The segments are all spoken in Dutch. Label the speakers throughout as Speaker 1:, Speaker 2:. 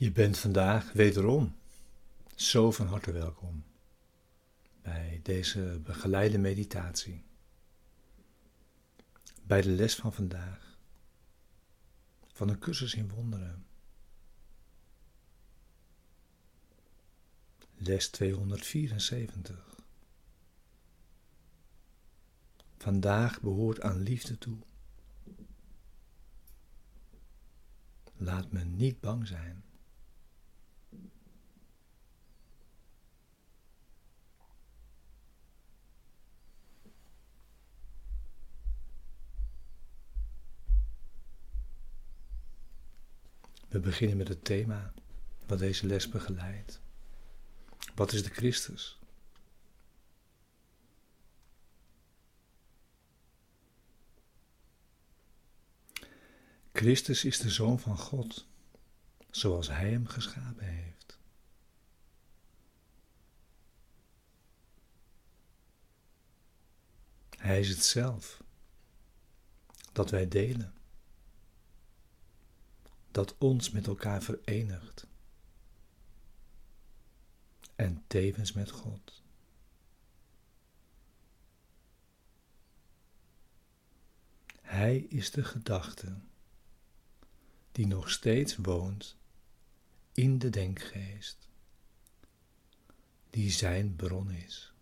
Speaker 1: Je bent vandaag wederom zo van harte welkom bij deze begeleide meditatie. Bij de les van vandaag van een cursus in wonderen. Les 274. Vandaag behoort aan liefde toe. Laat me niet bang zijn. We beginnen met het thema wat deze les begeleidt. Wat is de Christus? Christus is de Zoon van God, zoals Hij hem geschapen heeft. Hij is het zelf dat wij delen dat ons met elkaar verenigt en tevens met God. Hij is de gedachte die nog steeds woont in de denkgeest, die zijn bron is.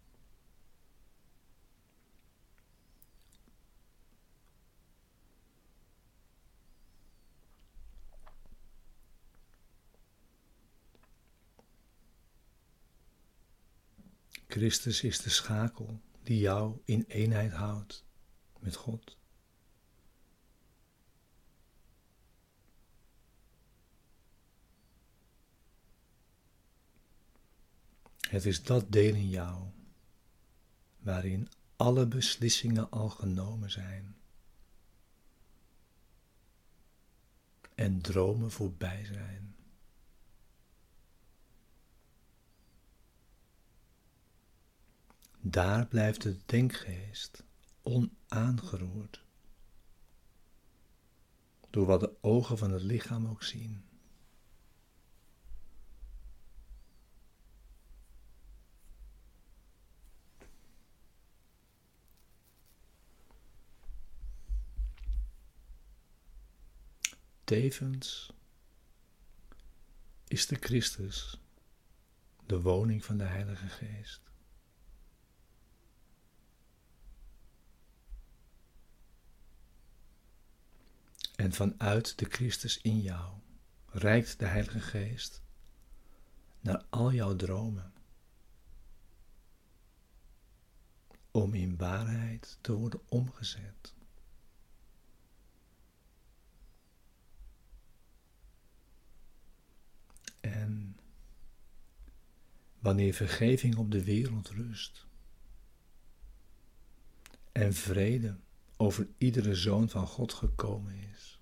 Speaker 1: Christus is de schakel die jou in eenheid houdt met God. Het is dat deel in jou waarin alle beslissingen al genomen zijn en dromen voorbij zijn. Daar blijft de denkgeest onaangeroerd door wat de ogen van het lichaam ook zien. Tevens is de Christus de woning van de Heilige Geest. En vanuit de Christus in jou reikt de Heilige Geest naar al jouw dromen. Om in waarheid te worden omgezet. En wanneer vergeving op de wereld rust en vrede over iedere zoon van God gekomen is.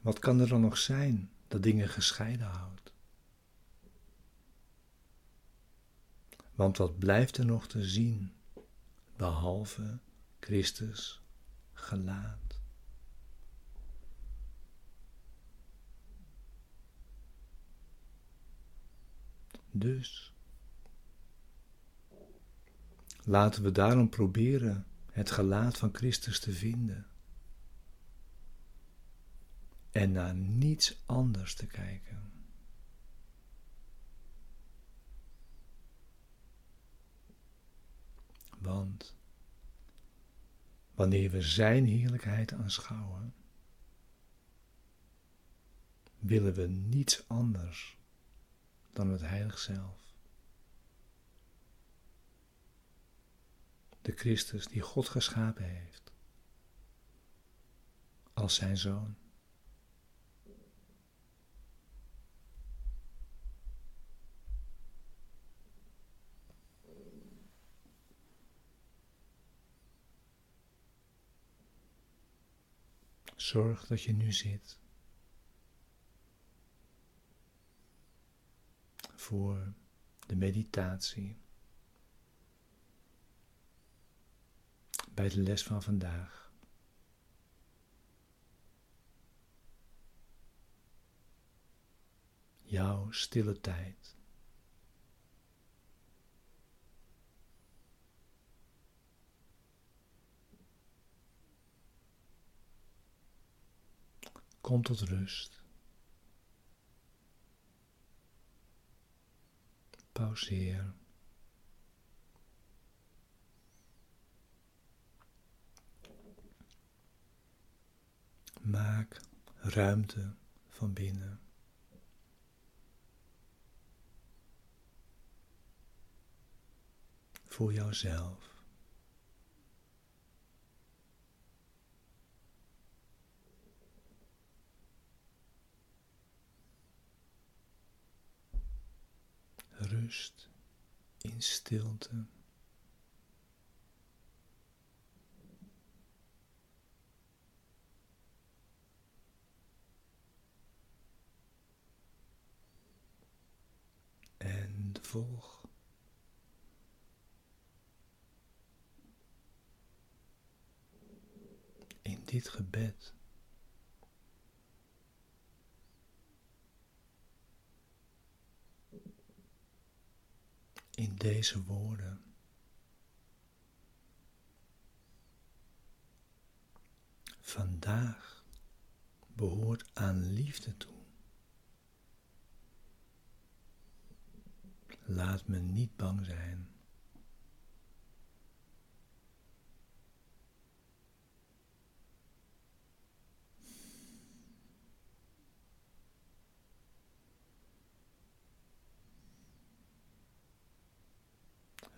Speaker 1: Wat kan er dan nog zijn dat dingen gescheiden houdt? Want wat blijft er nog te zien behalve Christus gelaat? Dus Laten we daarom proberen het gelaat van Christus te vinden. En naar niets anders te kijken. Want wanneer we Zijn heerlijkheid aanschouwen, willen we niets anders dan het heilig zelf. De Christus die God geschapen heeft, als zijn zoon. Zorg dat je nu zit voor de meditatie. bij de les van vandaag. Jouw stille tijd. Kom tot rust. Pauzeer. Maak ruimte van binnen. Voor jouzelf. Rust in stilte. Volg in dit gebed in deze woorden. Vandaag behoort aan liefde toe. Laat me niet bang zijn.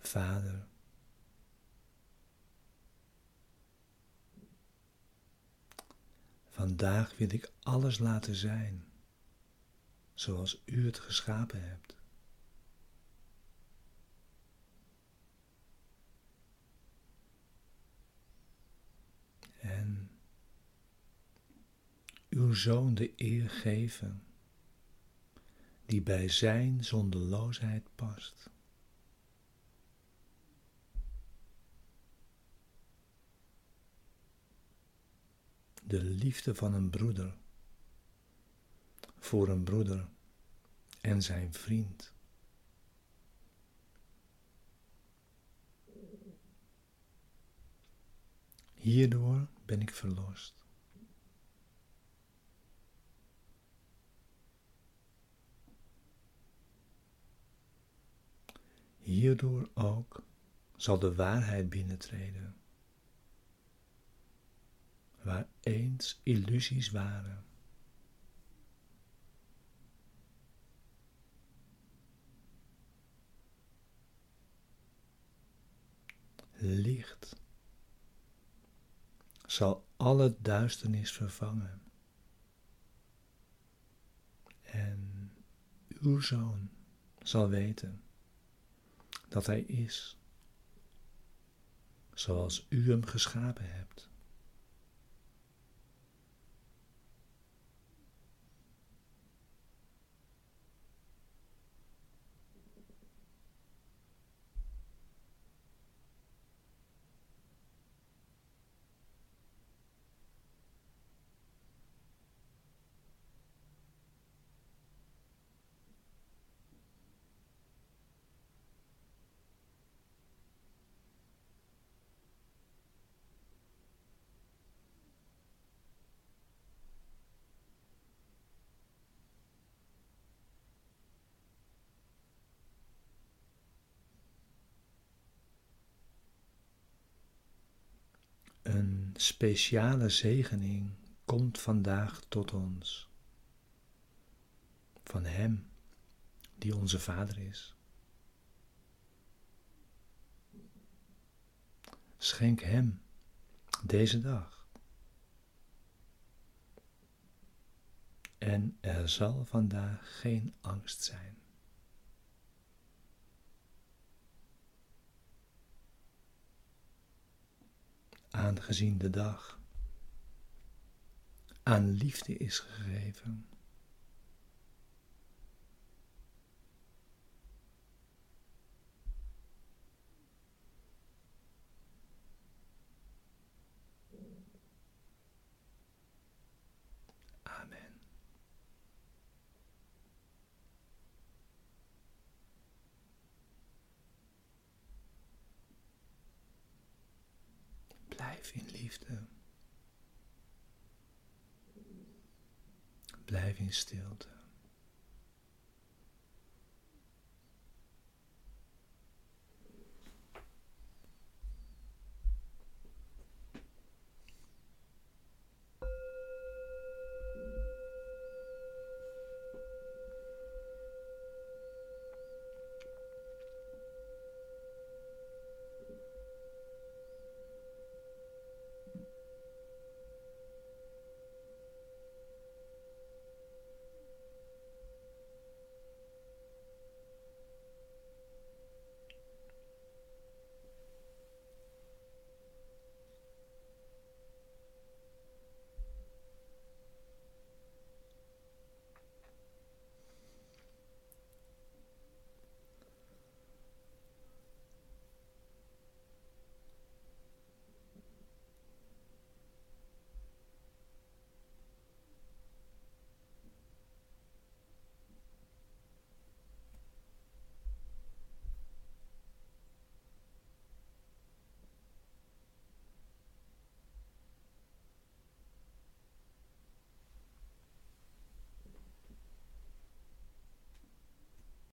Speaker 1: Vader, vandaag wil ik alles laten zijn zoals u het geschapen hebt. En uw zoon de eer geven die bij zijn zondeloosheid past. de liefde van een broeder voor een broeder en zijn vriend. Hierdoor ben ik verlost. Hierdoor ook zal de waarheid binnentreden waar eens illusies waren. Licht zal alle duisternis vervangen. En uw zoon zal weten dat hij is zoals u hem geschapen hebt. Een speciale zegening komt vandaag tot ons. Van Hem die onze Vader is. Schenk Hem deze dag. En er zal vandaag geen angst zijn. Aangezien de dag aan liefde is gegeven. Blijf in liefde. Blijf in stilte.